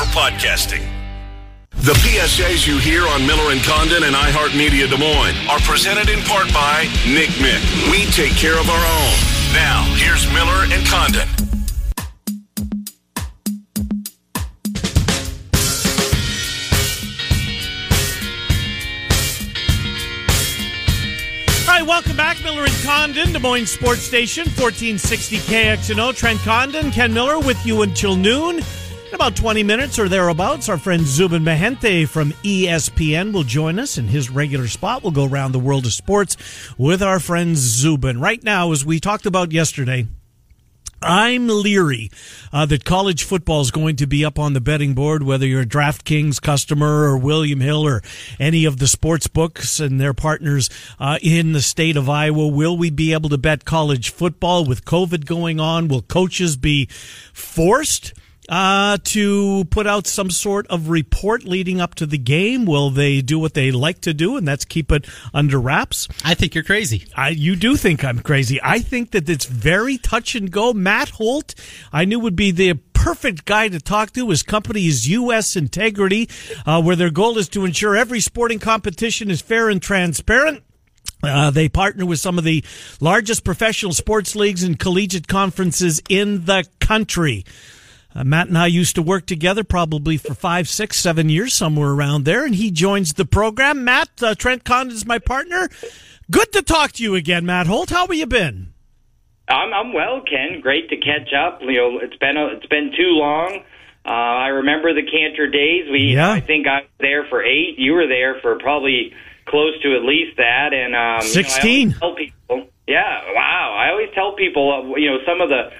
for podcasting. The PSAs you hear on Miller and Condon and iHeartMedia Des Moines are presented in part by Nick Mick. We take care of our own. Now, here's Miller and Condon. All right, welcome back, Miller and Condon, Des Moines Sports Station, 1460 KXNO. Trent Condon, Ken Miller with you until noon. In about 20 minutes or thereabouts, our friend Zubin Mehenti from ESPN will join us in his regular spot. We'll go around the world of sports with our friend Zubin. Right now, as we talked about yesterday, I'm leery uh, that college football is going to be up on the betting board, whether you're a DraftKings customer or William Hill or any of the sports books and their partners uh, in the state of Iowa. Will we be able to bet college football with COVID going on? Will coaches be forced? Uh, to put out some sort of report leading up to the game? Will they do what they like to do, and that's keep it under wraps? I think you're crazy. I, you do think I'm crazy. I think that it's very touch and go. Matt Holt, I knew would be the perfect guy to talk to. His company is U.S. Integrity, uh, where their goal is to ensure every sporting competition is fair and transparent. Uh, they partner with some of the largest professional sports leagues and collegiate conferences in the country. Uh, Matt and I used to work together probably for five, six, seven years, somewhere around there, and he joins the program. Matt, uh, Trent Condon is my partner. Good to talk to you again, Matt Holt. How have you been? I'm, I'm well, Ken. Great to catch up. You know, it's been a, it's been too long. Uh, I remember the Cantor days. We, Yeah. I think I was there for eight. You were there for probably close to at least that. And um, you know, I 16. tell people, yeah, wow. I always tell people, uh, you know, some of the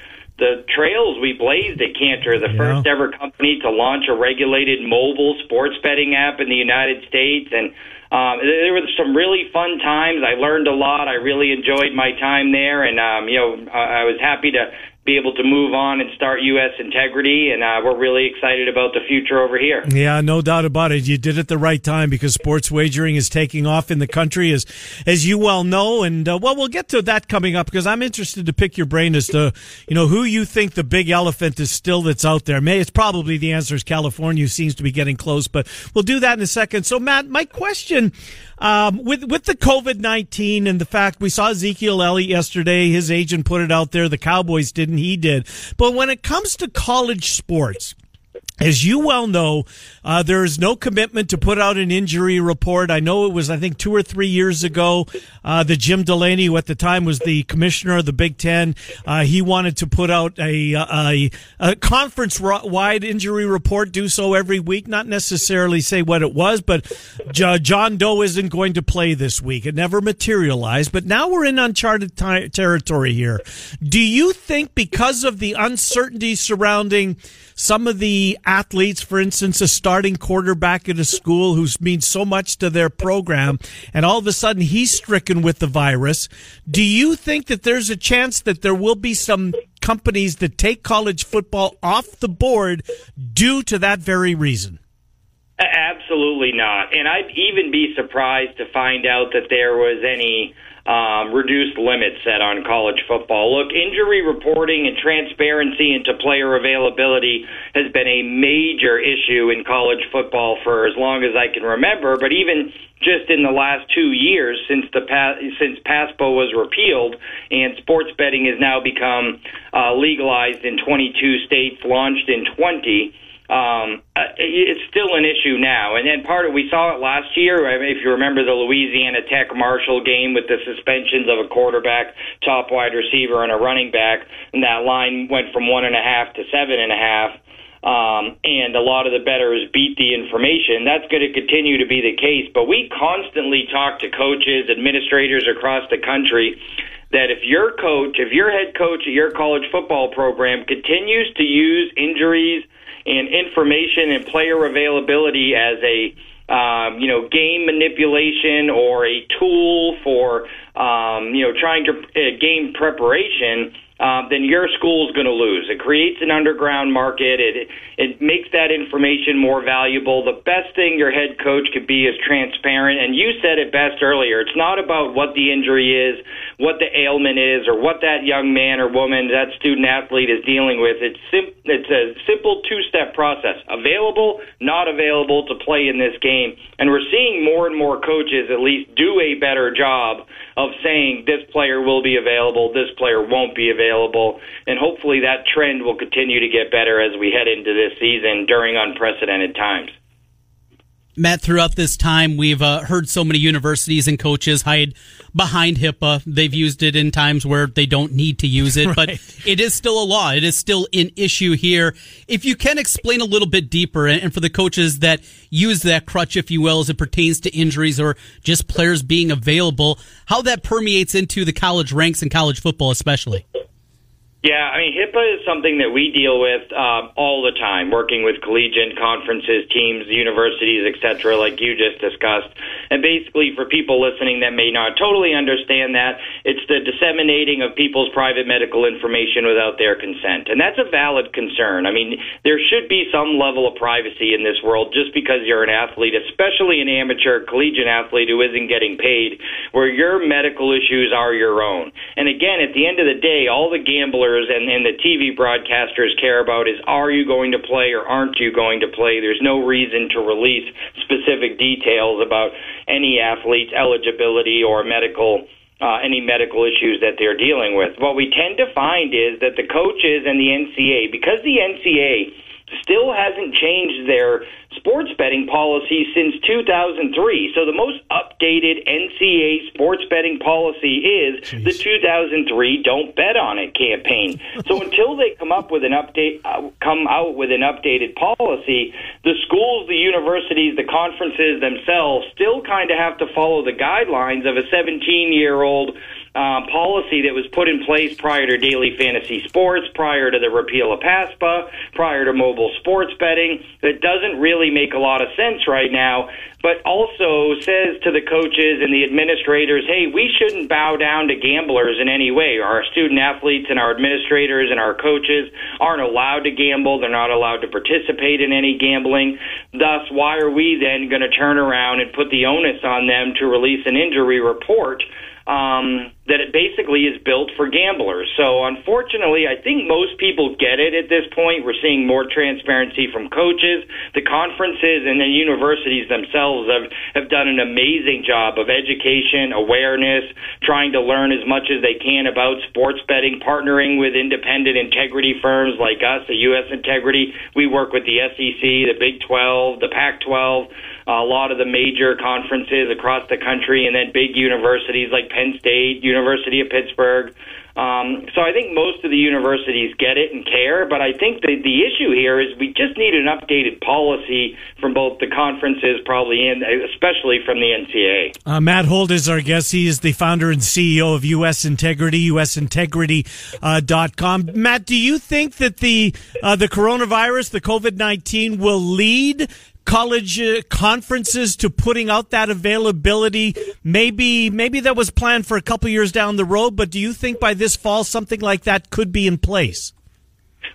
the trails we blazed at Cantor, the Yeah. first ever company to launch a regulated mobile sports betting app in the United States, and um, there were some really fun times. I learned a lot. I really enjoyed my time there, and um, you know, I I was happy to be able to move on and start U.S. Integrity, and uh, we're really excited about the future over here. Yeah, no doubt about it. You did it the right time because sports wagering is taking off in the country, as as you well know. And uh, well, we'll get to that coming up because I'm interested to pick your brain as to you know who you think the big elephant is still that's out there. May it's probably the answer is California seems to be getting close, but we'll do that in a second. So, Matt, my question um, with with the COVID nineteen and the fact we saw Ezekiel Elliott yesterday, his agent put it out there. The Cowboys didn't, he did. But when it comes to college sports. As you well know, uh, there is no commitment to put out an injury report. I know it was, I think, two or three years ago uh, that Jim Delaney, who at the time was the commissioner of the Big Ten, uh, he wanted to put out a, a, a conference-wide injury report. Do so every week, not necessarily say what it was, but John Doe isn't going to play this week. It never materialized, but now we're in uncharted ti territory here. Do you think because of the uncertainty surrounding some of the athletes, for instance, a starting quarterback at a school who means so much to their program, and all of a sudden he's stricken with the virus. Do you think that there's a chance that there will be some companies that take college football off the board due to that very reason? Absolutely not. And I'd even be surprised to find out that there was any um, reduced limits set on college football. Look, injury reporting and transparency into player availability has been a major issue in college football for as long as I can remember. But even just in the last two years since the since PASPA was repealed and sports betting has now become uh, legalized in 22 states, launched in 20 um, uh, it's still an issue now. And then part of we saw it last year. If you remember the Louisiana Tech Marshall game with the suspensions of a quarterback, top wide receiver, and a running back, and that line went from one and a half to seven and a half. Um, and a lot of the bettors beat the information. That's going to continue to be the case. But we constantly talk to coaches, administrators across the country that if your coach, if your head coach at your college football program continues to use injuries and information and player availability as a um, you know game manipulation or a tool for um, you know trying to uh, game preparation. Uh, then your school is going to lose. It creates an underground market. It it makes that information more valuable. The best thing your head coach could be is transparent. And you said it best earlier. It's not about what the injury is, what the ailment is, or what that young man or woman, that student athlete is dealing with. It's sim- it's a simple two step process: available, not available to play in this game. And we're seeing more and more coaches at least do a better job of saying this player will be available, this player won't be available, and hopefully that trend will continue to get better as we head into this season during unprecedented times. Matt, throughout this time, we've uh, heard so many universities and coaches hide behind HIPAA. They've used it in times where they don't need to use it, right. but it is still a law. It is still an issue here. If you can explain a little bit deeper, and for the coaches that use that crutch, if you will, as it pertains to injuries or just players being available, how that permeates into the college ranks and college football, especially. Yeah, I mean, HIPAA is something that we deal with um, all the time, working with collegiate conferences, teams, universities, etc., like you just discussed. And basically, for people listening that may not totally understand that, it's the disseminating of people's private medical information without their consent. And that's a valid concern. I mean, there should be some level of privacy in this world just because you're an athlete, especially an amateur collegiate athlete who isn't getting paid, where your medical issues are your own. And again, at the end of the day, all the gamblers and, and the TV broadcasters care about is are you going to play or aren't you going to play? There's no reason to release specific details about any athlete's eligibility or medical. Uh, any medical issues that they're dealing with. What we tend to find is that the coaches and the NCAA, because the NCAA still hasn't changed their sports betting policy since 2003. So the most updated NCAA sports betting policy is Jeez. the 2003 "Don't Bet on It" campaign. so until they come up with an update, uh, come out with an updated policy, the schools, the universities, the conferences themselves still kind of have to follow the guidelines of a 17-year-old um, policy that was put in place prior to daily fantasy sports, prior to the repeal of PASPA, prior to mobile sports betting. That doesn't really make a lot of sense right now, but also says to the coaches and the administrators, hey, we shouldn't bow down to gamblers in any way. Our student athletes and our administrators and our coaches aren't allowed to gamble. They're not allowed to participate in any gambling. Thus, why are we then going to turn around and put the onus on them to release an injury report? Um, that it basically is built for gamblers. So unfortunately, I think most people get it at this point. We're seeing more transparency from coaches. The conferences and the universities themselves have, have done an amazing job of education, awareness, trying to learn as much as they can about sports betting, partnering with independent integrity firms like us, the U.S. Integrity. We work with the SEC, the Big 12, the Pac 12 a lot of the major conferences across the country, and then big universities like Penn State, University of Pittsburgh. Um, so I think most of the universities get it and care, but I think the the issue here is we just need an updated policy from both the conferences, probably, and especially from the NCAA. Uh, Matt Holt is our guest. He is the founder and CEO of U.S. Integrity, usintegrity.com. Uh, Matt, do you think that the uh, the coronavirus, the COVID nineteen, will lead college uh, conferences to putting out that availability. Maybe maybe that was planned for a couple years down the road, but do you think by this fall something like that could be in place?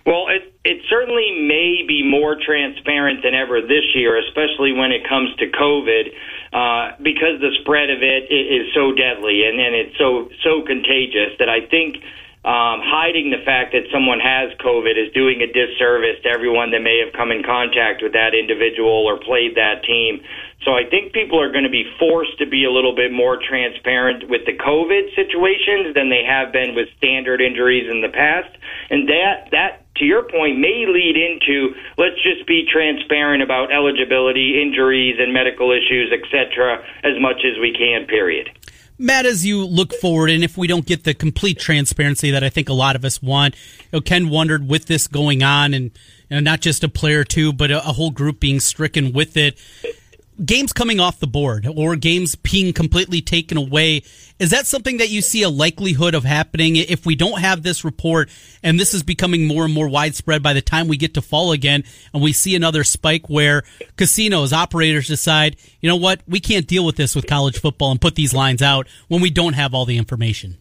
Well, it it certainly may be more transparent than ever this year, especially when it comes to COVID, uh, because the spread of it is so deadly and, and it's so so contagious that I think um, hiding the fact that someone has COVID is doing a disservice to everyone that may have come in contact with that individual or played that team. So I think people are going to be forced to be a little bit more transparent with the COVID situations than they have been with standard injuries in the past. And that, that, to your point, may lead into let's just be transparent about eligibility, injuries, and medical issues, etc., as much as we can, period. Matt, as you look forward, and if we don't get the complete transparency that I think a lot of us want, you know, Ken wondered with this going on, and you know, not just a player two, but a, a whole group being stricken with it games coming off the board or games being completely taken away. Is that something that you see a likelihood of happening if we don't have this report and this is becoming more and more widespread by the time we get to fall again and we see another spike where casinos, operators decide, you know what, we can't deal with this with college football and put these lines out when we don't have all the information?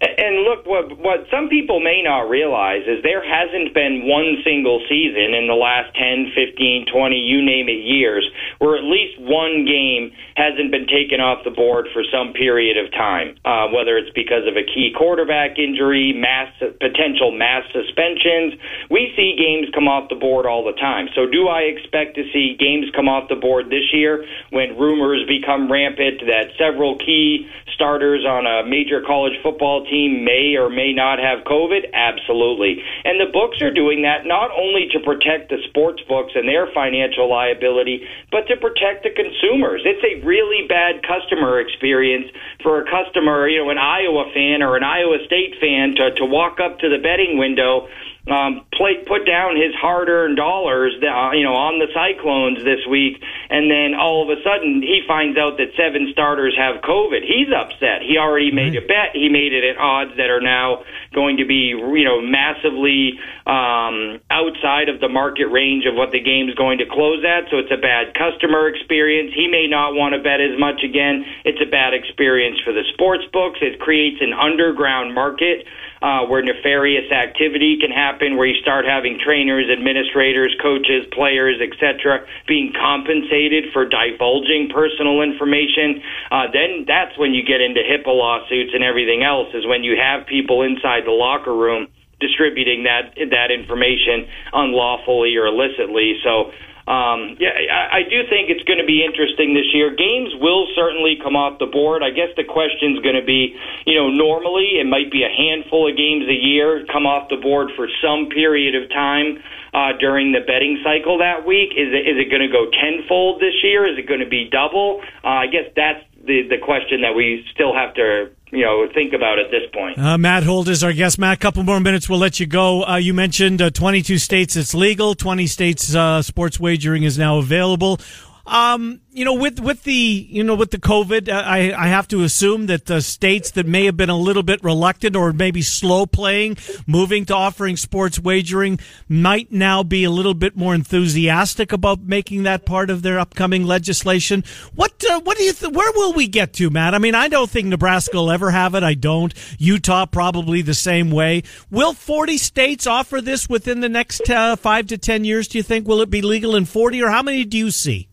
And look, what what some people may not realize is there hasn't been one single season in the last 10, 15, 20, you name it, years where at least one game hasn't been taken off the board for some period of time, uh, whether it's because of a key quarterback injury, mass potential mass suspensions. We see games come off the board all the time. So do I expect to see games come off the board this year when rumors become rampant that several key starters on a major college football team may or may not have COVID? Absolutely. And the books are doing that not only to protect the sports books and their financial liability, but to protect the consumers. It's a really bad customer experience for a customer, you know, an Iowa fan or an Iowa State fan to, to walk up to the betting window um, play, put down his hard-earned dollars, uh, you know, on the Cyclones this week, and then all of a sudden he finds out that seven starters have COVID. He's upset. He already made a bet. He made it at odds that are now going to be, you know, massively um, outside of the market range of what the game's going to close at. So it's a bad customer experience. He may not want to bet as much again. It's a bad experience for the sports books. It creates an underground market uh, where nefarious activity can happen, where you start having trainers, administrators, coaches, players, etc., being compensated for divulging personal information. Uh, then that's when you get into HIPAA lawsuits and everything else. Is when you have people inside the locker room distributing that that information unlawfully or illicitly. So um, yeah, I, I do think it's going to be interesting this year. Games will certainly come off the board. I guess the question is going to be, you know, normally it might be a handful of games a year come off the board for some period of time uh, during the betting cycle that week. Is it, is it going to go tenfold this year? Is it going to be double? Uh, I guess that's the the question that we still have to you know think about at this point. Uh, Matt Holt is our guest. Matt, a couple more minutes, we'll let you go. Uh, you mentioned uh, 22 states it's legal, 20 states uh, sports wagering is now available. Um, you know, with with the you know with the COVID, uh, I I have to assume that the states that may have been a little bit reluctant or maybe slow playing, moving to offering sports wagering, might now be a little bit more enthusiastic about making that part of their upcoming legislation. What uh, what do you th- where will we get to, Matt? I mean, I don't think Nebraska will ever have it. I don't. Utah probably the same way. Will forty states offer this within the next uh, five to ten years? Do you think will it be legal in forty, or how many do you see?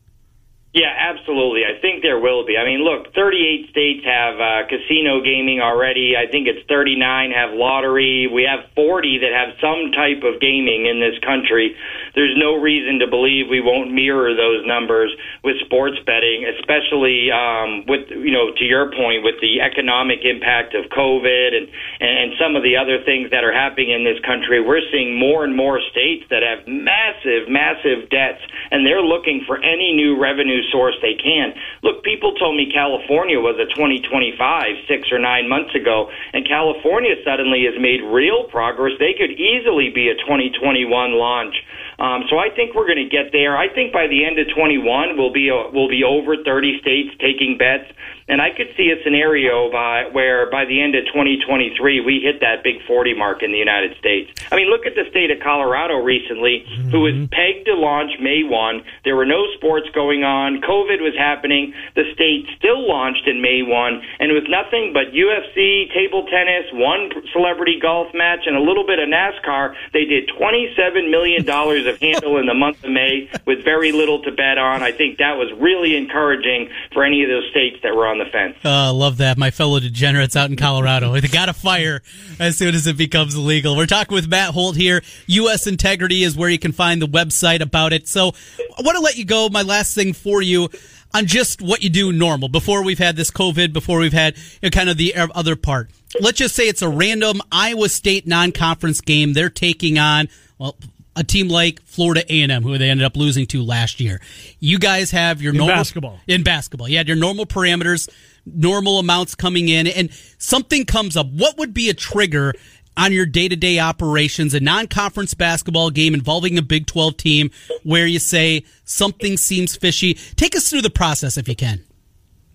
Yeah, absolutely. I think there will be. I mean, look, 38 states have uh, casino gaming already. I think it's 39 have lottery. We have 40 that have some type of gaming in this country. There's no reason to believe we won't mirror those numbers with sports betting, especially um, with, you know, to your point, with the economic impact of COVID and, and some of the other things that are happening in this country. We're seeing more and more states that have massive, massive debts, and they're looking for any new revenue source they can. Look, people told me California was a 2025 six or nine months ago, and California suddenly has made real progress. They could easily be a 2021 launch. Um, so I think we're going to get there. I think by the end of 21, we'll be uh, we'll be over 30 states taking bets. And I could see a scenario by where by the end of 2023 we hit that big 40 mark in the United States. I mean, look at the state of Colorado recently, mm-hmm. who was pegged to launch May 1. There were no sports going on. COVID was happening. The state still launched in May 1, and it was nothing but UFC, table tennis, one celebrity golf match, and a little bit of NASCAR. They did 27 million dollars of handle in the month of May with very little to bet on. I think that was really encouraging for any of those states that were on on the fence. Uh, love that. My fellow degenerates out in Colorado. They got to fire as soon as it becomes legal. We're talking with Matt Holt here. U.S. Integrity is where you can find the website about it. So I want to let you go. My last thing for you on just what you do normal before we've had this COVID, before we've had you know, kind of the other part. Let's just say it's a random Iowa State non-conference game. They're taking on, well, a team like Florida A&M, who they ended up losing to last year. You guys have your in normal basketball. In basketball, you had your normal parameters, normal amounts coming in, and something comes up. What would be a trigger on your day-to-day operations, a non-conference basketball game involving a Big 12 team where you say something seems fishy? Take us through the process if you can.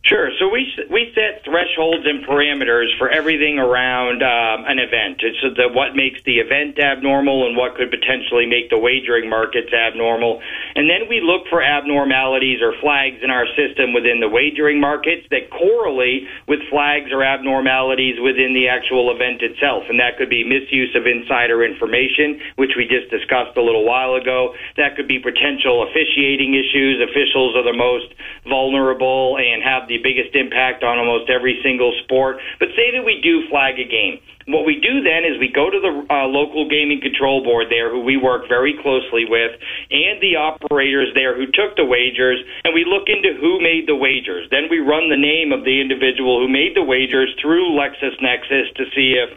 Sure. So we we set thresholds and parameters for everything around um, an event. It's the what makes the event abnormal and what could potentially make the wagering markets abnormal. And then we look for abnormalities or flags in our system within the wagering markets that correlate with flags or abnormalities within the actual event itself. And that could be misuse of insider information, which we just discussed a little while ago. That could be potential officiating issues. Officials are the most vulnerable and have the biggest impact on almost every single sport. But say that we do flag a game. What we do then is we go to the uh, local gaming control board there, who we work very closely with, and the operators there who took the wagers, and we look into who made the wagers. Then we run the name of the individual who made the wagers through LexisNexis to see if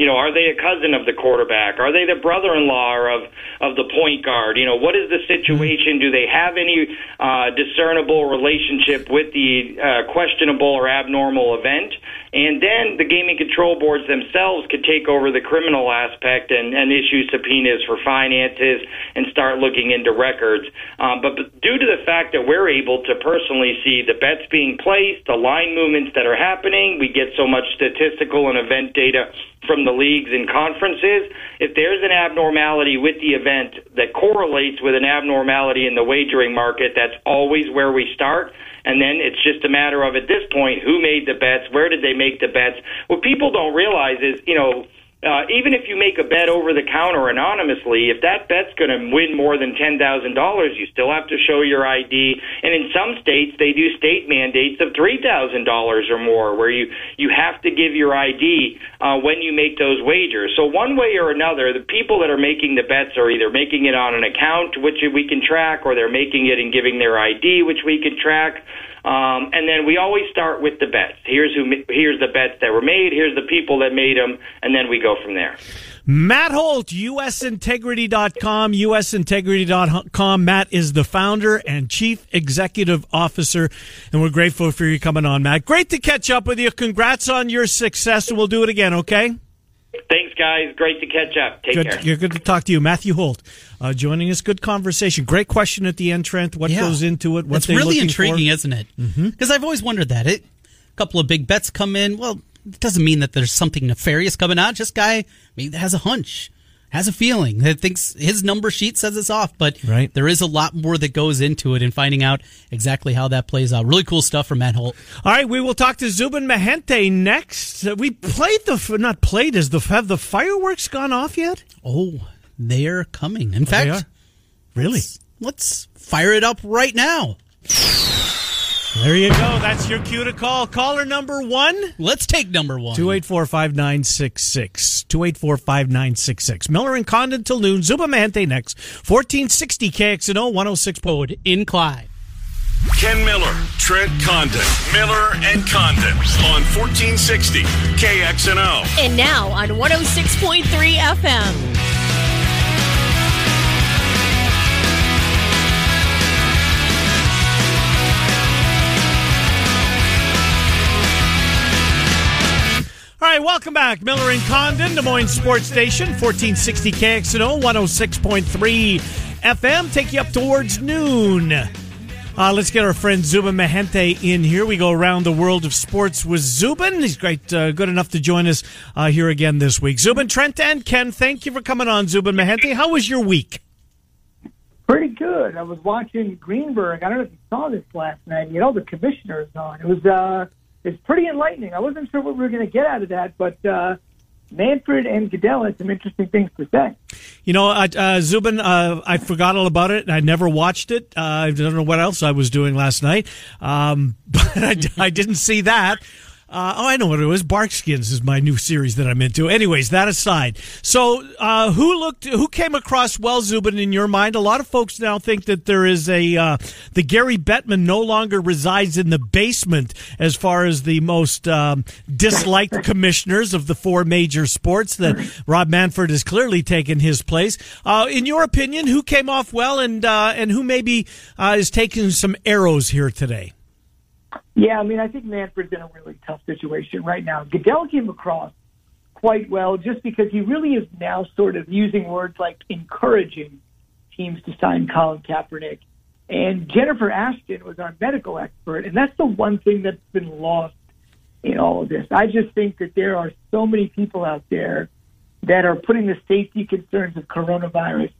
you know, are they a cousin of the quarterback? Are they the brother-in-law of of the point guard? You know, what is the situation? Do they have any uh, discernible relationship with the uh, questionable or abnormal event? And then the gaming control boards themselves could take over the criminal aspect and, and issue subpoenas for finances and start looking into records. Um, but, but due to the fact that we're able to personally see the bets being placed, the line movements that are happening, we get so much statistical and event data from the leagues and conferences. If there's an abnormality with the event that correlates with an abnormality in the wagering market, that's always where we start. And then it's just a matter of at this point, who made the bets? Where did they make the bets? What people don't realize is, you know, uh, even if you make a bet over the counter anonymously, if that bet's going to win more than ten thousand dollars, you still have to show your ID. And in some states, they do state mandates of three thousand dollars or more, where you you have to give your ID uh, when you make those wagers. So one way or another, the people that are making the bets are either making it on an account, which we can track, or they're making it and giving their ID, which we can track. Um, and then we always start with the bets. Here's who. Here's the bets that were made. Here's the people that made them, and then we go from there. Matt Holt, usintegrity.com, usintegrity.com. Matt is the founder and chief executive officer, and we're grateful for you coming on, Matt. Great to catch up with you. Congrats on your success, and we'll do it again, okay? Thanks, guys. Great to catch up. Take good, care. You're good to talk to you, Matthew Holt, uh, joining us. Good conversation. Great question at the end, Trent. What Yeah. goes into it? What's really intriguing, for? isn't it? Because I've always wondered that. It, a couple of big bets come in. Well, it doesn't mean that there's something nefarious coming out. Just guy maybe has a hunch, has a feeling that thinks his number sheet says it's off. But Right. there is a lot more that goes into it and finding out exactly how that plays out. Really cool stuff from Matt Holt. All right, we will talk to Zubin Mehenti next. We played the f- not played. Has the have the fireworks gone off yet? Oh, they're coming. In Oh, they are? fact, Really? let's, let's fire it up right now. There you go. That's your cue to call. Caller number one. Let's take number one. 284 5966. 284 5966. Miller and Condon till noon. Zubin Mehenti next. 1460 KXNO 106. Code in Clyde. Ken Miller, Trent Condon, Miller and Condon on 1460 KXNO. And now on 106.3 FM. Right, welcome back. Miller and Condon, Des Moines Sports Station, 1460 KXNO 106.3 FM. Take you up towards noon. Uh, let's get our friend Zubin Mehenti in here. We go around the world of sports with Zubin. He's great, uh, good enough to join us uh, here again this week. Zubin, Trent, and Ken, thank you for coming on, Zubin Mehenti. How was your week? Pretty good. I was watching Greenberg. I don't know if you saw this last night. You all the commissioners on. It was it's pretty enlightening. I wasn't sure what we were going to get out of that, but uh, Manfred and Goodell had some interesting things to say. You know, uh, uh, Zubin, uh, I forgot all about it. I never watched it. Uh, I don't know what else I was doing last night, um, but I, I didn't see that. Uh, oh, I know what it was. Barkskins is my new series that I'm into. Anyways, that aside, so uh, who looked, who came across well, Zubin, in your mind? A lot of folks now think that there is a uh, the Gary Bettman no longer resides in the basement as far as the most um, disliked commissioners of the four major sports. That Rob Manfred has clearly taken his place. Uh, in your opinion, who came off well, and uh, and who maybe uh, is taking some arrows here today? Yeah, I mean, I think Manfred's in a really tough situation right now. Goodell came across quite well just because he really is now sort of using words like encouraging teams to sign Colin Kaepernick. And Jennifer Ashton was our medical expert, and that's the one thing that's been lost in all of this. I just think that there are so many people out there that are putting the safety concerns of coronavirus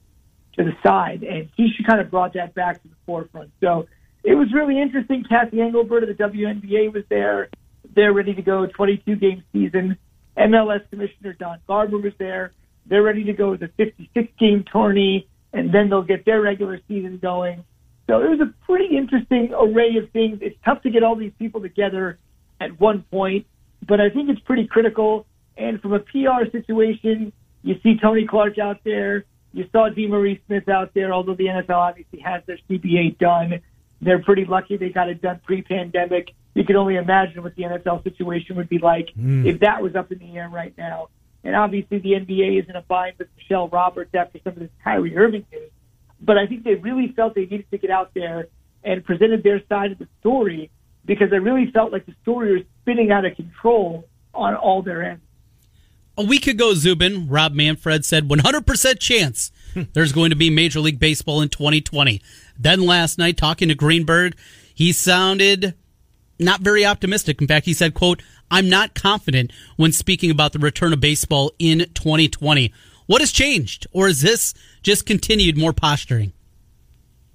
to the side, and he should kind of brought that back to the forefront. So it was really interesting. Cathy Engelbert of the WNBA was there. They're ready to go, 22 game season. MLS Commissioner Don Garber was there. They're ready to go with a 56 game tourney, and then they'll get their regular season going. So it was a pretty interesting array of things. It's tough to get all these people together at one point, but I think it's pretty critical. And from a PR situation, you see Tony Clark out there. You saw DeMaurice Smith out there, although the NFL obviously has their CBA done. They're pretty lucky they got it done pre-pandemic. You can only imagine what the NFL situation would be like mm. if that was up in the air right now. And obviously the NBA is in a bind with Michele Roberts after some of this Kyrie Irving news. But I think they really felt they needed to get out there and presented their side of the story because I really felt like the story was spinning out of control on all their ends. A week ago, Zubin, Rob Manfred said 100% chance there's going to be Major League Baseball in 2020. Then last night, talking to Greenberg, he sounded not very optimistic. In fact, he said, quote, I'm not confident when speaking about the return of baseball in 2020. What has changed? Or is this just continued more posturing?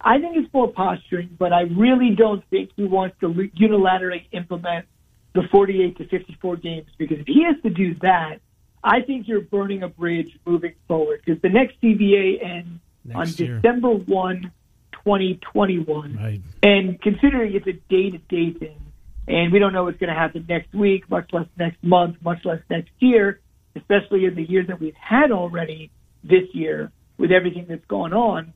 I think it's more posturing, but I really don't think he wants to unilaterally implement the 48 to 54 games because if he has to do that, I think you're burning a bridge moving forward because the next CBA ends next on year. December 1, 2021. Right. And considering it's a day to day thing, and we don't know what's going to happen next week, much less next month, much less next year, especially in the years that we've had already this year with everything that's going on.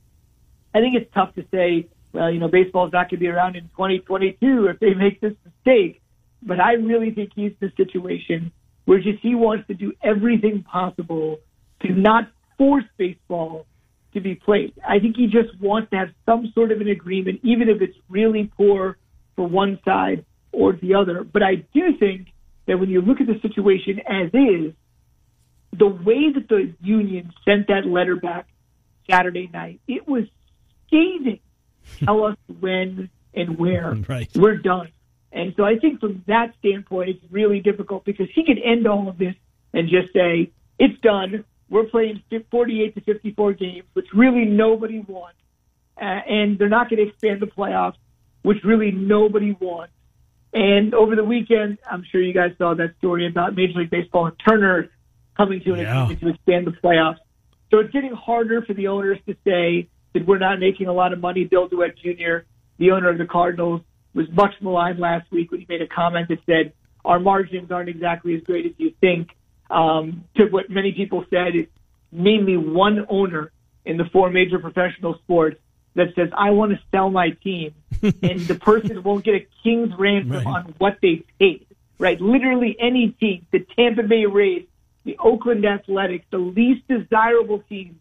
I think it's tough to say, well, you know, baseball's not going to be around in 2022 if they make this mistake. But I really think he's a situation where just he wants to do everything possible to not force baseball to be played. I think he just wants to have some sort of an agreement, even if it's really poor for one side or the other. But I do think that when you look at the situation as is, the way that the union sent that letter back Saturday night, it was scathing. Tell us when and where right. we're done. And so I think from that standpoint, it's really difficult because he could end all of this and just say, it's done. We're playing 48 to 54 games, which really nobody wants. Uh, and they're not going to expand the playoffs, which really nobody wants. And over the weekend, I'm sure you guys saw that story about Major League Baseball and Turner coming to an yeah. agreement to expand the playoffs. So it's getting harder for the owners to say that we're not making a lot of money. Bill DeWitt Jr., the owner of the Cardinals, was much maligned last week when he made a comment that said our margins aren't exactly as great as you think. Um, to what many people said, it's mainly one owner in the four major professional sports that says, I want to sell my team. and the person won't get a king's ransom right. on what they paid. Right? Literally any team, the Tampa Bay Rays, the Oakland Athletics, the least desirable team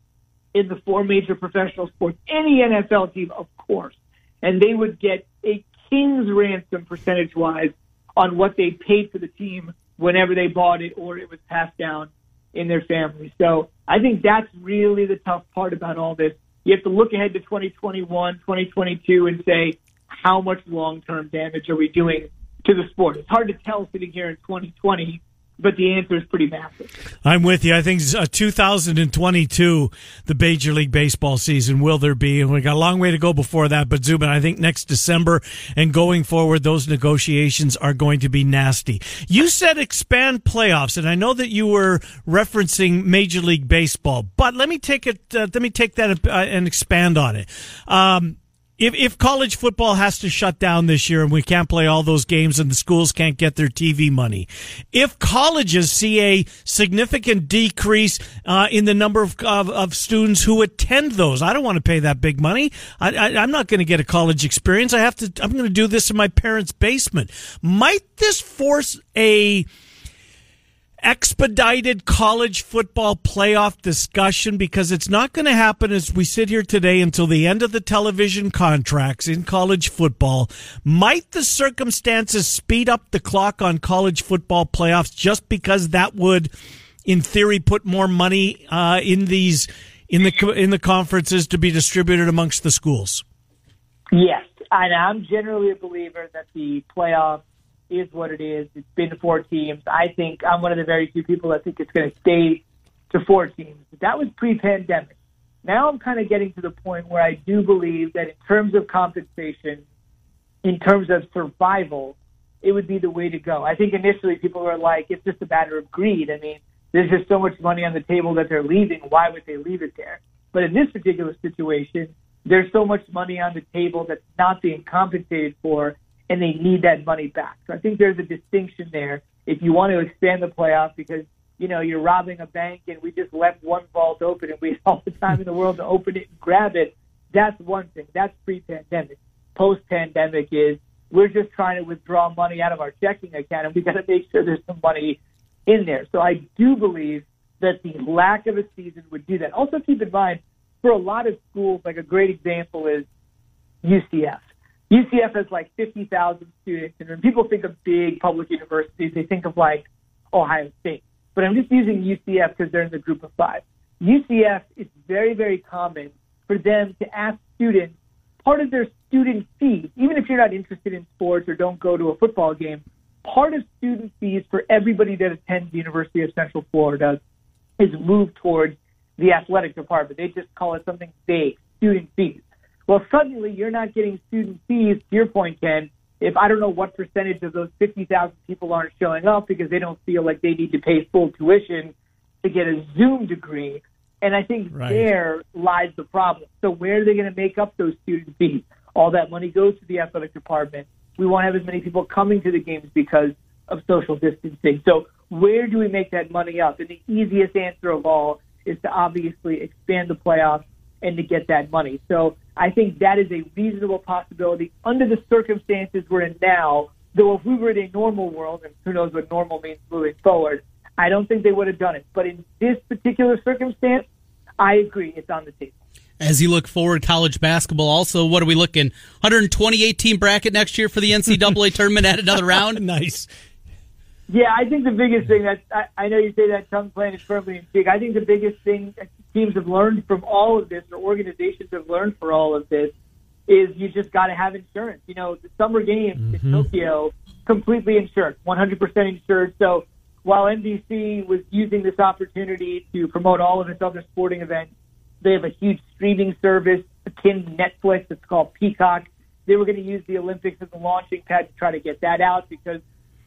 in the four major professional sports, any NFL team, of course. And they would get king's ransom percentage wise on what they paid for the team whenever they bought it or it was passed down in their family. So I think that's really the tough part about all this. You have to look ahead to 2021, 2022 and say, how much long term damage are we doing to the sport? It's hard to tell sitting here in 2020 but the answer is pretty massive. I'm with you. I think uh, 2022, the Major League Baseball season, will there be? And we got a long way to go before that. But Zubin, I think next December and going forward, those negotiations are going to be nasty. You said expand playoffs, and I know that you were referencing Major League Baseball, but let me take it. Uh, let me take that uh, and expand on it. Um, if if college football has to shut down this year and we can't play all those games and the schools can't get their TV money, if colleges see a significant decrease uh, in the number of, of, of students who attend those, I don't want to pay that big money. I, I, I'm not going to get a college experience. I have to. I'm going to do this in my parents' basement. Might this force a expedited college football playoff discussion because it's not going to happen as we sit here today until the end of the television contracts in college football. Might the circumstances speed up the clock on college football playoffs just because that would, in theory, put more money uh, in these in the in the conferences to be distributed amongst the schools? Yes, and I'm generally a believer that the playoffs is what it is. It's been four teams. I think I'm one of the very few people that think it's going to stay to four teams. That was pre-pandemic. Now I'm kind of getting to the point where I do believe that in terms of compensation, in terms of survival, it would be the way to go. I think initially people were like, it's just a matter of greed. I mean, there's just so much money on the table that they're leaving. Why would they leave it there? But in this particular situation, there's so much money on the table that's not being compensated for, and they need that money back. So I think there's a distinction there. If you want to expand the playoff because you know you're robbing a bank and we just left one vault open and we have all the time in the world to open it and grab it, that's one thing. That's pre-pandemic. Post-pandemic is we're just trying to withdraw money out of our checking account and we got to make sure there's some money in there. So I do believe that the lack of a season would do that. Also keep in mind for a lot of schools, like a great example is UCF. UCF has like 50,000 students, and when people think of big public universities, they think of like Ohio State. But I'm just using UCF because they're in the group of five. UCF is very, very common for them to ask students part of their student fees, even if you're not interested in sports or don't go to a football game, part of student fees for everybody that attends the University of Central Florida is moved towards the athletic department. They just call it something vague, student fees. Well, suddenly you're not getting student fees, to your point, Ken, if I don't know what percentage of those 50,000 people aren't showing up because they don't feel like they need to pay full tuition to get a Zoom degree. And I think Right. there lies the problem. So where are they going to make up those student fees? All that money goes to the athletic department. We won't have as many people coming to the games because of social distancing. So where do we make that money up? And the easiest answer of all is to obviously expand the playoffs and to get that money. So I think that is a reasonable possibility under the circumstances we're in now. Though if we were in a normal world, and who knows what normal means moving forward, I don't think they would have done it. But in this particular circumstance, I agree, it's on the table. As you look forward, college basketball. Also, what are we looking? 128 team bracket next year for the NCAA tournament. Add another round. Nice. Yeah, I think the biggest thing that I, I know you say that tongue plan is firmly in cheek. I think the biggest thing that teams have learned from all of this, or organizations have learned for all of this, is you just got to have insurance. You know, the summer games in mm-hmm. Tokyo completely insured, 100% insured. So while NBC was using this opportunity to promote all of its other sporting events, they have a huge streaming service akin to Netflix. It's called Peacock. They were going to use the Olympics as a launching pad to try to get that out because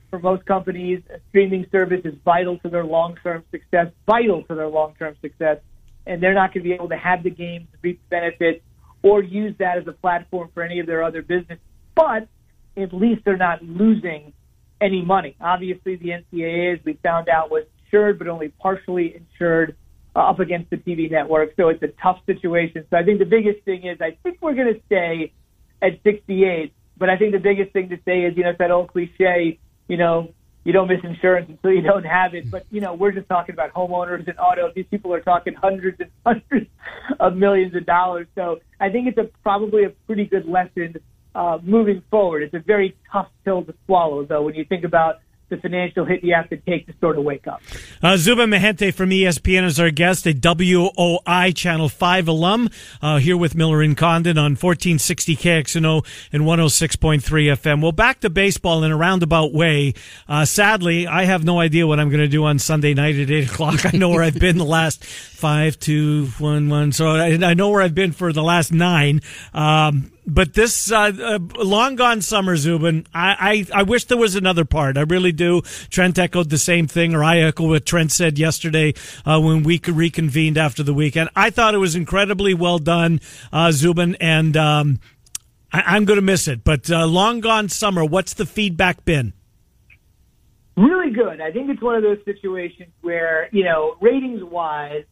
for most companies, a streaming service is vital to their long-term success, vital to their long-term success, and they're not going to be able to have the games reap the benefits or use that as a platform for any of their other business. But at least they're not losing any money. Obviously, the NCAA, as we found out, was insured, but only partially insured uh, up against the TV network. So it's a tough situation. So I think the biggest thing is I think we're going to stay at 68. But I think the biggest thing to say is, you know, it's that old cliche, you know, you don't miss insurance until you don't have it. But, you know, we're just talking about homeowners and auto. These people are talking hundreds and hundreds of millions of dollars. So I think it's a probably a pretty good lesson uh, moving forward. It's a very tough pill to swallow, though, when you think about the financial hit you have to take to sort of wake up. Uh, Zubin Mehenti from ESPN is our guest, a WOI Channel 5 alum, uh, here with Miller and Condon on 1460 KXNO and 106.3 FM. Well, back to baseball in a roundabout way. Uh, sadly, I have no idea what I'm going to do on Sunday night at 8 o'clock. I know where I've been the last five, two, one, one. So I, I know where I've been for the last nine. Um, but this uh, uh, long gone summer, Zubin. I, I I wish there was another part. I really do. Trent echoed the same thing, or I echo what Trent said yesterday uh, when we reconvened after the weekend. I thought it was incredibly well done, uh, Zubin, and um, I, I'm going to miss it. But uh, long gone summer. What's the feedback been? really good. I think it's one of those situations where you know, ratings wise,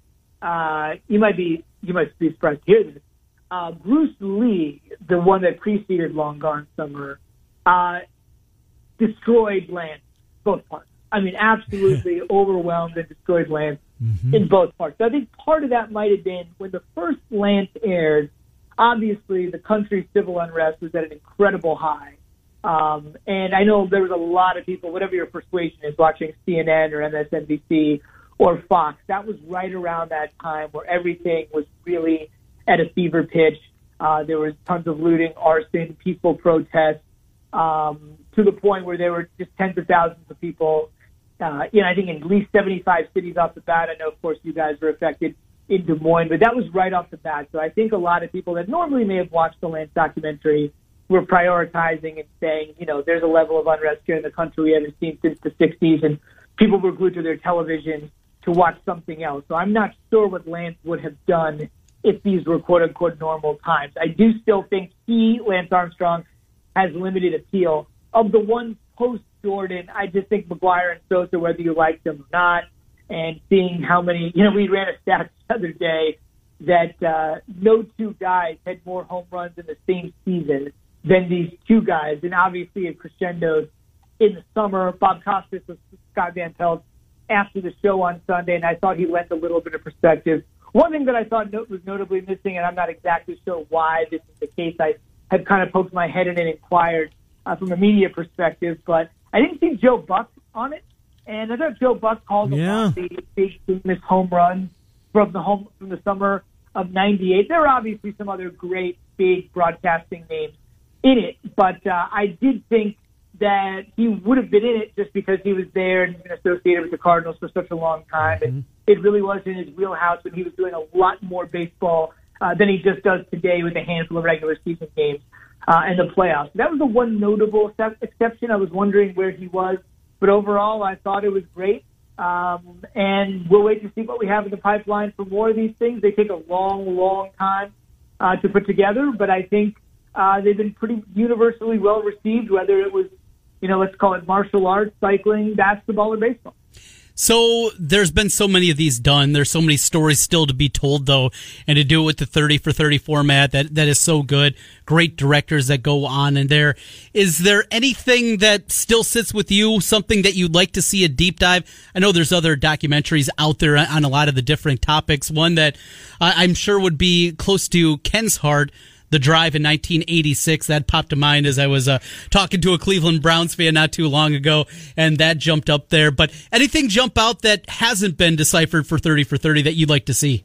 uh, you might be you might be surprised to hear this. Uh, Bruce Lee, the one that preceded Long Gone Summer, uh, destroyed Lance both parts. I mean, absolutely overwhelmed and destroyed Lance in both parts. So I think part of that might have been when the first Lance aired. Obviously, the country's civil unrest was at an incredible high. Um, and I know there was a lot of people, whatever your persuasion is, watching CNN or MSNBC or Fox. That was right around that time where everything was really at a fever pitch. Uh, there was tons of looting, arson, peaceful protests, um, to the point where there were just tens of thousands of people. Uh, you know, I think in at least 75 cities off the bat. I know, of course, you guys were affected. in Des Moines, but that was right off the bat. So I think a lot of people that normally may have watched the Lance documentary were prioritizing and saying, you know, there's a level of unrest here in the country we haven't seen since the 60s, and people were glued to their television to watch something else. So I'm not sure what Lance would have done if these were quote unquote normal times. I do still think he, Lance Armstrong, has limited appeal. Of the ones post Jordan, I just think McGwire and Sosa, whether you like them or not, and seeing how many, you know, we ran a stat the other day that uh, no two guys had more home runs in the same season than these two guys. And obviously it crescendoed in the summer. Bob Costas was Scott Van Pelt after the show on Sunday, and I thought he lent a little bit of perspective. One thing that I thought was notably missing, and I'm not exactly sure why this is the case, I had kind of poked my head in and inquired uh, from a media perspective, but I didn't see Joe Buck on it. And I thought Joe Buck called yeah. the big famous home run from the home from the summer of '98. There were obviously some other great big broadcasting names in it, but uh, I did think that he would have been in it just because he was there and been associated with the Cardinals for such a long time. Mm-hmm. And it really was in his wheelhouse when he was doing a lot more baseball uh, than he just does today with a handful of regular season games uh, and the playoffs. That was the one notable exception. I was wondering where he was, but overall, I thought it was great. Um, and we'll wait to see what we have in the pipeline for more of these things. They take a long, long time uh, to put together, but I think uh, they've been pretty universally well received, whether it was you know, let's call it martial arts, cycling, basketball, or baseball. So there's been so many of these done. There's so many stories still to be told though, and to do it with the 30 for 30 format that that is so good. Great directors that go on in there. Is there anything that still sits with you? Something that you'd like to see a deep dive? I know there's other documentaries out there on a lot of the different topics. One that uh, I'm sure would be close to Ken's heart the drive in 1986. That popped to mind as I was uh, talking to a Cleveland Browns fan not too long ago, and that jumped up there. But anything jump out that hasn't been deciphered for 30 for 30 that you'd like to see?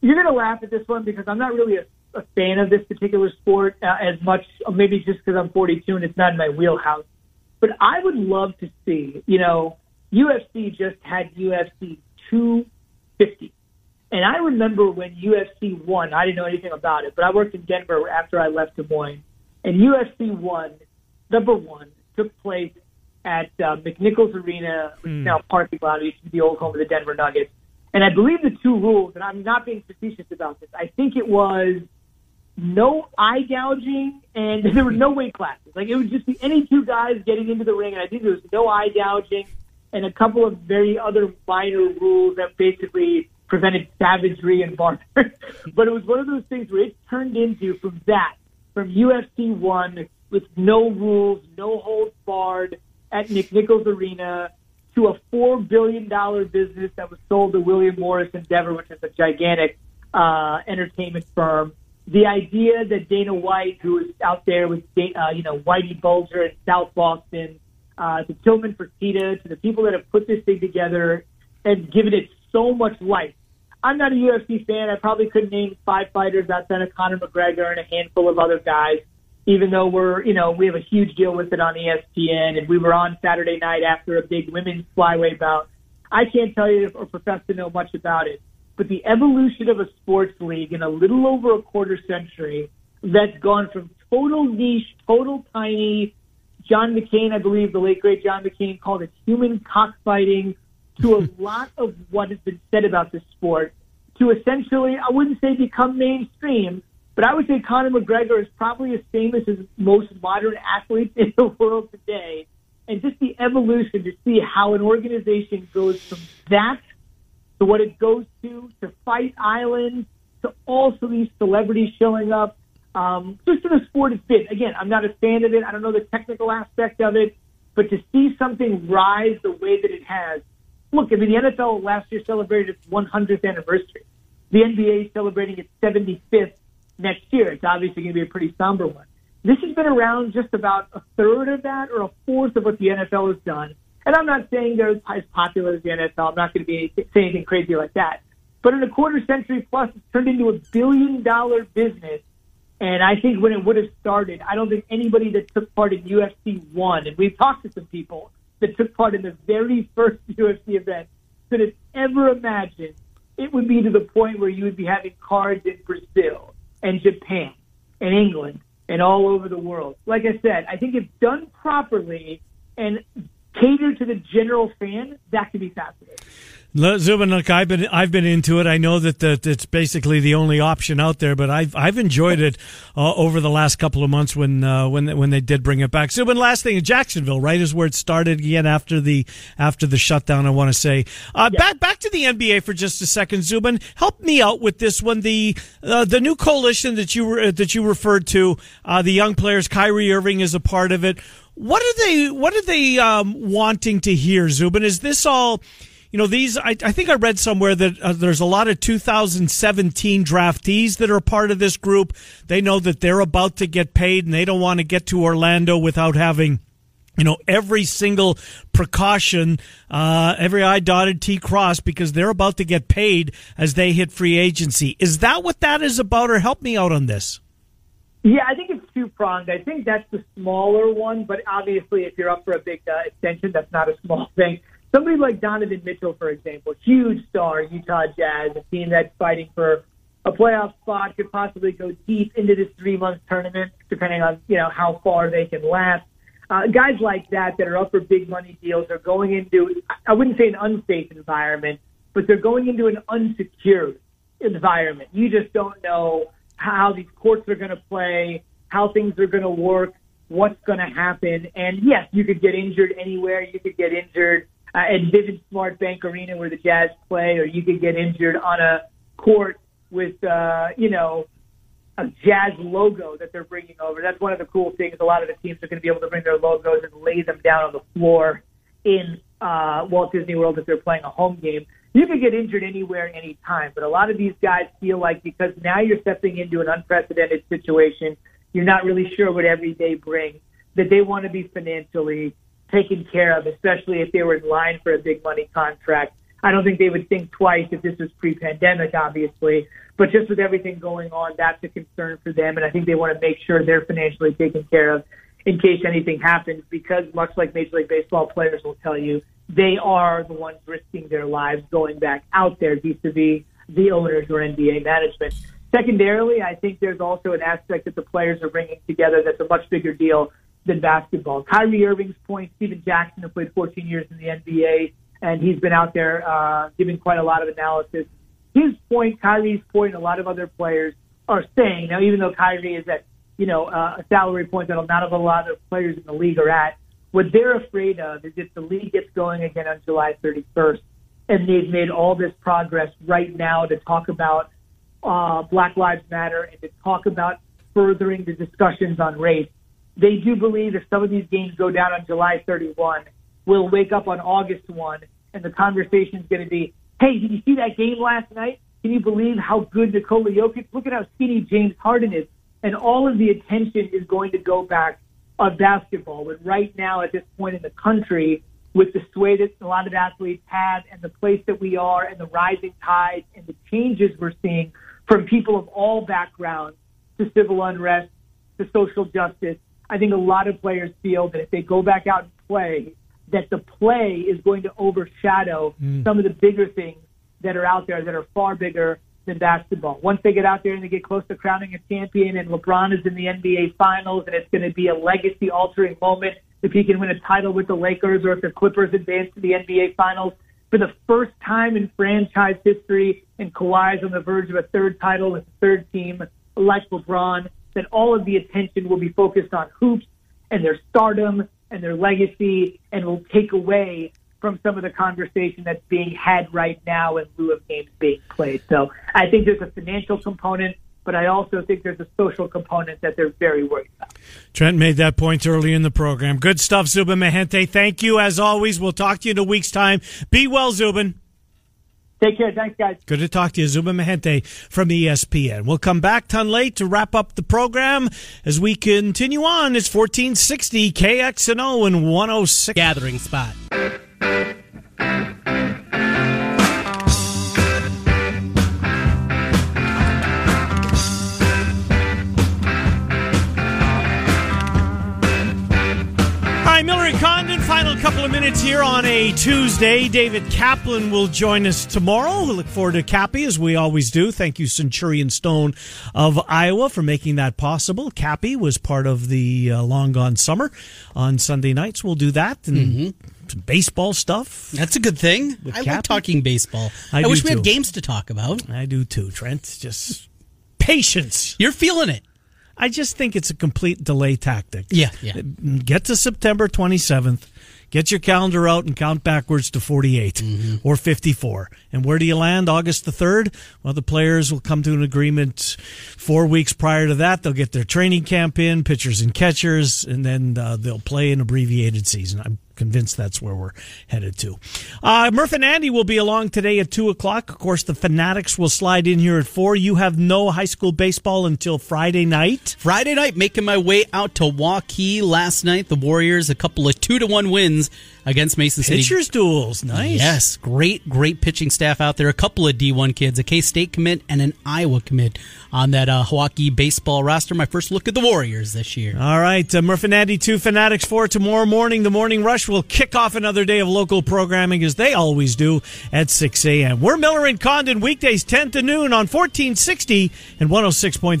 You're going to laugh at this one because I'm not really a, a fan of this particular sport uh, as much, maybe just because I'm 42 and it's not in my wheelhouse. But I would love to see, you know, UFC just had UFC 250 and I remember when UFC one, I didn't know anything about it, but I worked in Denver after I left Des Moines, and UFC one, number one, took place at uh, McNichols Arena, which mm. is now parking lot. It used to be the old home of the Denver Nuggets. And I believe the two rules, and I'm not being facetious about this. I think it was no eye gouging, and there were no weight classes. Like it would just be any two guys getting into the ring, and I think there was no eye gouging, and a couple of very other minor rules that basically prevented savagery and barter. but it was one of those things where it turned into from that, from UFC one with no rules, no holds barred at McNichols Arena to a four billion dollar business that was sold to William Morris Endeavor, which is a gigantic uh, entertainment firm. The idea that Dana White, who was out there with uh, you know Whitey Bulger in South Boston, uh, to Tillman Fertitta, to the people that have put this thing together and given it so much life, I'm not a UFC fan. I probably couldn't name five fighters outside of Conor McGregor and a handful of other guys. Even though we're, you know, we have a huge deal with it on ESPN, and we were on Saturday night after a big women's flyweight bout. I can't tell you or profess to know much about it, but the evolution of a sports league in a little over a quarter century that's gone from total niche, total tiny. John McCain, I believe, the late great John McCain called it human cockfighting to a lot of what has been said about this sport to essentially, I wouldn't say become mainstream, but I would say Conor McGregor is probably as famous as most modern athletes in the world today. And just the evolution to see how an organization goes from that to what it goes to, to Fight Island, to also these celebrities showing up. Um, just in the sport it's been. Again, I'm not a fan of it. I don't know the technical aspect of it, but to see something rise the way that it has, look, I mean, the NFL last year celebrated its 100th anniversary. The NBA is celebrating its 75th next year. It's obviously going to be a pretty somber one. This has been around just about a third of that or a fourth of what the NFL has done. And I'm not saying they're as popular as the NFL. I'm not going to be say anything crazy like that. But in a quarter century plus, it's turned into a billion dollar business. And I think when it would have started, I don't think anybody that took part in UFC one, and we've talked to some people, that took part in the very first UFC event could have ever imagined it would be to the point where you would be having cards in Brazil and Japan and England and all over the world. Like I said, I think if done properly and catered to the general fan, that could be fascinating. Zubin, look, I've been I've been into it. I know that that it's basically the only option out there, but I've I've enjoyed it uh, over the last couple of months when uh, when they, when they did bring it back. Zubin, last thing, in Jacksonville, right, is where it started again after the after the shutdown. I want to say uh, yeah. back back to the NBA for just a second. Zubin, help me out with this one. The uh, the new coalition that you were that you referred to, uh, the young players, Kyrie Irving is a part of it. What are they What are they um, wanting to hear, Zubin? Is this all? You know, these, I, I think I read somewhere that uh, there's a lot of 2017 draftees that are part of this group. They know that they're about to get paid and they don't want to get to Orlando without having you know every single precaution uh, every i dotted t cross because they're about to get paid as they hit free agency. Is that what that is about or help me out on this? Yeah i think it's two pronged i think that's the smaller one but obviously if you're up for a big uh, extension that's not a small thing somebody like Donovan Mitchell, for example, huge star, Utah Jazz, a team that's fighting for a playoff spot, could possibly go deep into this three month tournament, depending on you know how far they can last. Uh, guys like that that are up for big money deals are going into I wouldn't say an unsafe environment, but they're going into an unsecured environment. You just don't know how these courts are going to play, how things are going to work, what's going to happen. And yes, you could get injured anywhere. You could get injured uh, at Vivint Smart Bank Arena where the Jazz play, or you could get injured on a court with, uh, you know, a Jazz logo that they're bringing over. That's one of the cool things. A lot of the teams are going to be able to bring their logos and lay them down on the floor in uh, Walt Disney World if they're playing a home game. You could get injured anywhere, anytime. But a lot of these guys feel like because now you're stepping into an unprecedented situation, you're not really sure what every day brings, that they want to be financially taken care of, especially if they were in line for a big money contract. I don't think they would think twice if this was pre-pandemic, obviously, but just with everything going on, that's a concern for them, and I think they want to make sure they're financially taken care of in case anything happens. Because much like Major League Baseball players will tell you, they are the ones risking their lives going back out there vis-a-vis the owners or NBA management. Secondarily, I think there's also an aspect that the players are bringing together that's a much bigger deal than basketball. Kyrie Irving's point, Stephen Jackson, who played 14 years in the NBA, and he's been out there uh, giving quite a lot of analysis. His point, Kyrie's point, a lot of other players are saying now, even though Kyrie is at you know uh, a salary point that not a lot of players in the league are at, what they're afraid of is if the league gets going again on July 31st, and they've made all this progress right now to talk about uh, Black Lives Matter and to talk about furthering the discussions on race they do believe if some of these games go down on July 31, we'll wake up on August 1 and the conversation is going to be, hey, did you see that game last night? Can you believe how good Nikola Jokic? Look at how skinny James Harden is. And all of the attention is going to go back on basketball. But right now, at this point in the country, with the sway that a lot of athletes have and the place that we are and the rising tide and the changes we're seeing from people of all backgrounds to civil unrest to social justice I think a lot of players feel that if they go back out and play, that the play is going to overshadow mm. some of the bigger things that are out there that are far bigger than basketball. Once they get out there and they get close to crowning a champion and LeBron is in the NBA finals and it's going to be a legacy altering moment if he can win a title with the Lakers or if the Clippers advance to the NBA finals for the first time in franchise history and Kawhi's on the verge of a third title with the third team like LeBron that all of the attention will be focused on hoops and their stardom and their legacy and will take away from some of the conversation that's being had right now in lieu of games being played. So I think there's a financial component, but I also think there's a social component that they're very worried about. Trent made that point early in the program. Good stuff, Zubin Mehenti. Thank you as always. We'll talk to you in a week's time. Be well, Zubin. Take care. Thanks, guys. Good to talk to you, Zubin Mehenti from ESPN. We'll come back ton late to wrap up the program as we continue on. It's 1460 KXNO and 106 gathering spot. Couple of minutes here on a Tuesday. David Kaplan will join us tomorrow. We look forward to Cappy as we always do. Thank you, Centurion Stone of Iowa, for making that possible. Cappy was part of the uh, Long Gone Summer on Sunday nights. We'll do that and Mm-hmm. some baseball stuff. That's a good thing. I Cappy? like talking baseball. I I, wish we had games to talk about. I do too, Trent. Just patience. You're feeling it. I just think it's a complete delay tactic. Yeah, yeah. Get to September 27th. Get your calendar out and count backwards to 48 Mm-hmm. or 54. And where do you land August the 3rd? Well, the players will come to an agreement four weeks prior to that. They'll get their training camp in, pitchers and catchers, and then uh, they'll play an abbreviated season. I'm convinced that's where we're headed to. Uh, Murph and Andy will be along today at 2 o'clock. Of course, the Fanatics will slide in here at 4. You have no high school baseball until Friday night. Friday night, making my way out to Waukee last night. The Warriors, a couple of two to one wins against Mason City. Pitchers duels. Nice. Yes, great, great pitching staff out there. A couple of D1 kids, a K State commit and an Iowa commit on that uh, Hawaii baseball roster. My first look at the Warriors this year. All right, uh, Murph and Andy 2 Fanatics 4 tomorrow morning. The Morning Rush will kick off another day of local programming as they always do at 6 a.m. We're Miller and Condon weekdays 10 to noon on 1460 and 106.3.